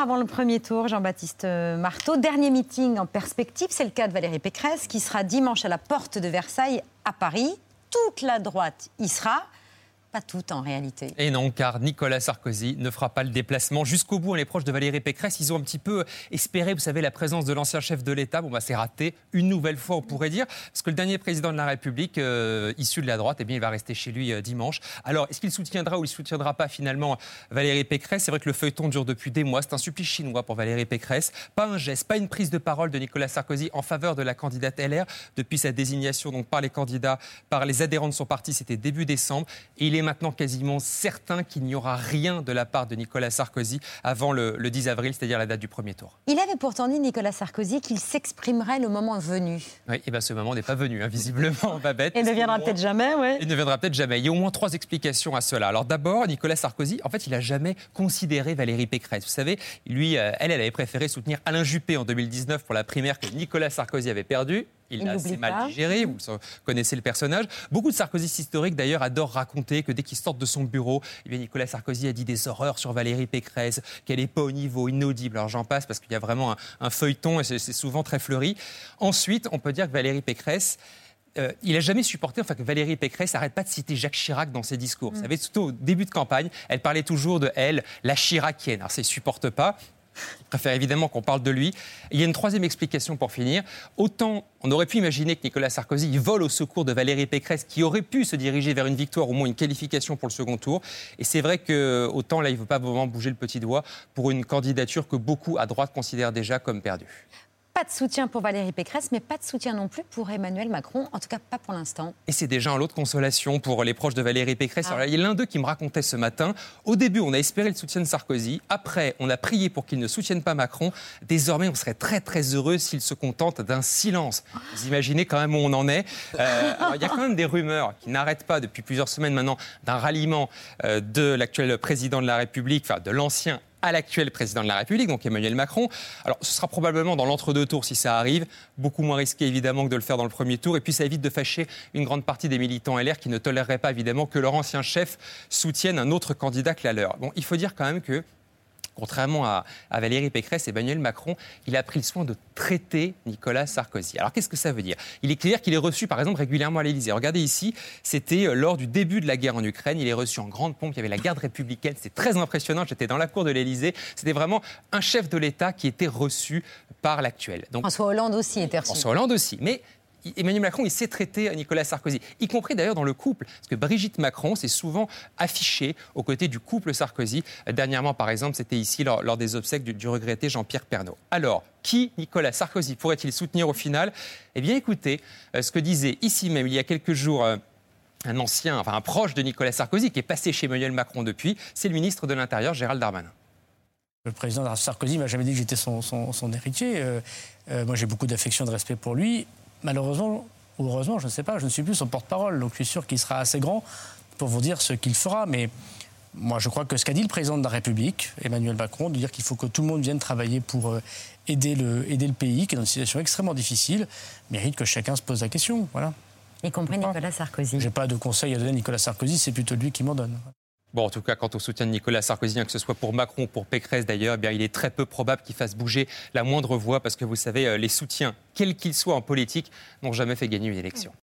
avant le premier tour, Jean-Baptiste Marteau. Dernier meeting en perspective, c'est le cas de Valérie Pécresse qui sera dimanche à la porte de Versailles à Paris. Toute la droite y sera. Pas tout en réalité. Et non, car Nicolas Sarkozy ne fera pas le déplacement jusqu'au bout. Les proches de Valérie Pécresse, ils ont un petit peu espéré, vous savez, la présence de l'ancien chef de l'État. Bon, bah, c'est raté une nouvelle fois, on pourrait dire, parce que le dernier président de la République, euh, issu de la droite, eh bien, il va rester chez lui euh, dimanche. Alors, est-ce qu'il soutiendra ou il soutiendra pas finalement Valérie Pécresse? C'est vrai que le feuilleton dure depuis des mois. C'est un supplice chinois pour Valérie Pécresse. Pas un geste, pas une prise de parole de Nicolas Sarkozy en faveur de la candidate LR depuis sa désignation donc par les candidats, par les adhérents de son parti. C'était début décembre, est maintenant quasiment certain qu'il n'y aura rien de la part de Nicolas Sarkozy avant le, 10 avril, c'est-à-dire la date du premier tour. Il avait pourtant dit, Nicolas Sarkozy, qu'il s'exprimerait le moment venu. Oui, et bien ce moment n'est pas venu, hein, visiblement, Babette. Et ne viendra peut-être jamais, oui. Il ne viendra peut-être jamais. Il y a au moins trois explications à cela. Alors d'abord, Nicolas Sarkozy, en fait, il n'a jamais considéré Valérie Pécresse. Vous savez, lui, euh, elle, elle avait préféré soutenir Alain Juppé en 2019 pour la primaire que Nicolas Sarkozy avait perdue. Il l'a assez mal digéré, vous connaissez le personnage. Beaucoup de Sarkozystes historiques, d'ailleurs, adorent raconter que dès qu'ils sortent de son bureau, eh bien, Nicolas Sarkozy a dit des horreurs sur Valérie Pécresse, qu'elle n'est pas au niveau, inaudible. Alors j'en passe parce qu'il y a vraiment un, feuilleton et c'est souvent très fleuri. Ensuite, on peut dire que Valérie Pécresse, euh, il n'a jamais supporté, enfin que Valérie Pécresse n'arrête pas de citer Jacques Chirac dans ses discours. Vous mm. savez, surtout au début de campagne, elle parlait toujours de elle, la Chiracienne. Alors ça, ne supporte pas. Je préfère évidemment qu'on parle de lui. il y a une troisième explication pour finir. Autant on aurait pu imaginer que Nicolas Sarkozy vole au secours de Valérie Pécresse, qui aurait pu se diriger vers une victoire, au moins une qualification pour le second tour. Et c'est vrai que autant là, il ne veut pas vraiment bouger le petit doigt pour une candidature que beaucoup à droite considèrent déjà comme perdue. Pas de soutien pour Valérie Pécresse, mais pas de soutien non plus pour Emmanuel Macron, en tout cas pas pour l'instant. Et c'est déjà un lot de consolation pour les proches de Valérie Pécresse. Ah. il y a l'un d'eux qui me racontait ce matin, au début on a espéré le soutien de Sarkozy, après on a prié pour qu'il ne soutienne pas Macron, désormais on serait très très heureux s'il se contente d'un silence. Vous imaginez quand même où on en est. Euh, il y a quand même des rumeurs qui n'arrêtent pas depuis plusieurs semaines maintenant d'un ralliement euh, de l'actuel président de la République, enfin de l'ancien à l'actuel président de la République, donc Emmanuel Macron. Alors, ce sera probablement dans l'entre-deux tours si ça arrive, beaucoup moins risqué évidemment que de le faire dans le premier tour, et puis ça évite de fâcher une grande partie des militants LR qui ne toléreraient pas évidemment que leur ancien chef soutienne un autre candidat que la leur. Bon, il faut dire quand même que contrairement à, Valérie Pécresse, Emmanuel Macron, il a pris le soin de traiter Nicolas Sarkozy. Alors qu'est-ce que ça veut dire? Il est clair qu'il est reçu par exemple régulièrement à l'Élysée. Regardez ici, c'était euh, lors du début de la guerre en Ukraine. Il est reçu en grande pompe. Il y avait la garde républicaine. C'est très impressionnant. J'étais dans la cour de l'Élysée. C'était vraiment un chef de l'État qui était reçu par l'actuel. François Hollande aussi était reçu. François Hollande aussi. Mais Emmanuel Macron, il sait traiter Nicolas Sarkozy, y compris d'ailleurs dans le couple. Parce que Brigitte Macron s'est souvent affichée aux côtés du couple Sarkozy. Dernièrement, par exemple, c'était ici lors, des obsèques du, regretté Jean-Pierre Pernaud. Alors, qui Nicolas Sarkozy pourrait-il soutenir au final? Eh bien, écoutez euh, ce que disait ici même, il y a quelques jours, euh, un ancien, enfin un proche de Nicolas Sarkozy, qui est passé chez Emmanuel Macron depuis, c'est le ministre de l'Intérieur, Gérald Darmanin. Le président Sarkozy m'a jamais dit que j'étais son, héritier. Euh, moi, j'ai beaucoup d'affection et de respect pour lui malheureusement, ou heureusement, je ne sais pas, je ne suis plus son porte-parole, donc je suis sûr qu'il sera assez grand pour vous dire ce qu'il fera. Mais moi, je crois que ce qu'a dit le président de la République, Emmanuel Macron, de dire qu'il faut que tout le monde vienne travailler pour euh, aider, le, aider le pays, qui est dans une situation extrêmement difficile, mérite que chacun se pose la question. Voilà. Y compris Nicolas Sarkozy. Je n'ai pas de conseil à donner à Nicolas Sarkozy, c'est plutôt lui qui m'en donne. Bon, en tout cas, quant au soutien de Nicolas Sarkozy, hein, que ce soit pour Macron ou pour Pécresse d'ailleurs, eh bien, il est très peu probable qu'il fasse bouger la moindre voix parce que vous savez, euh, les soutiens, quels qu'ils soient en politique, n'ont jamais fait gagner une élection.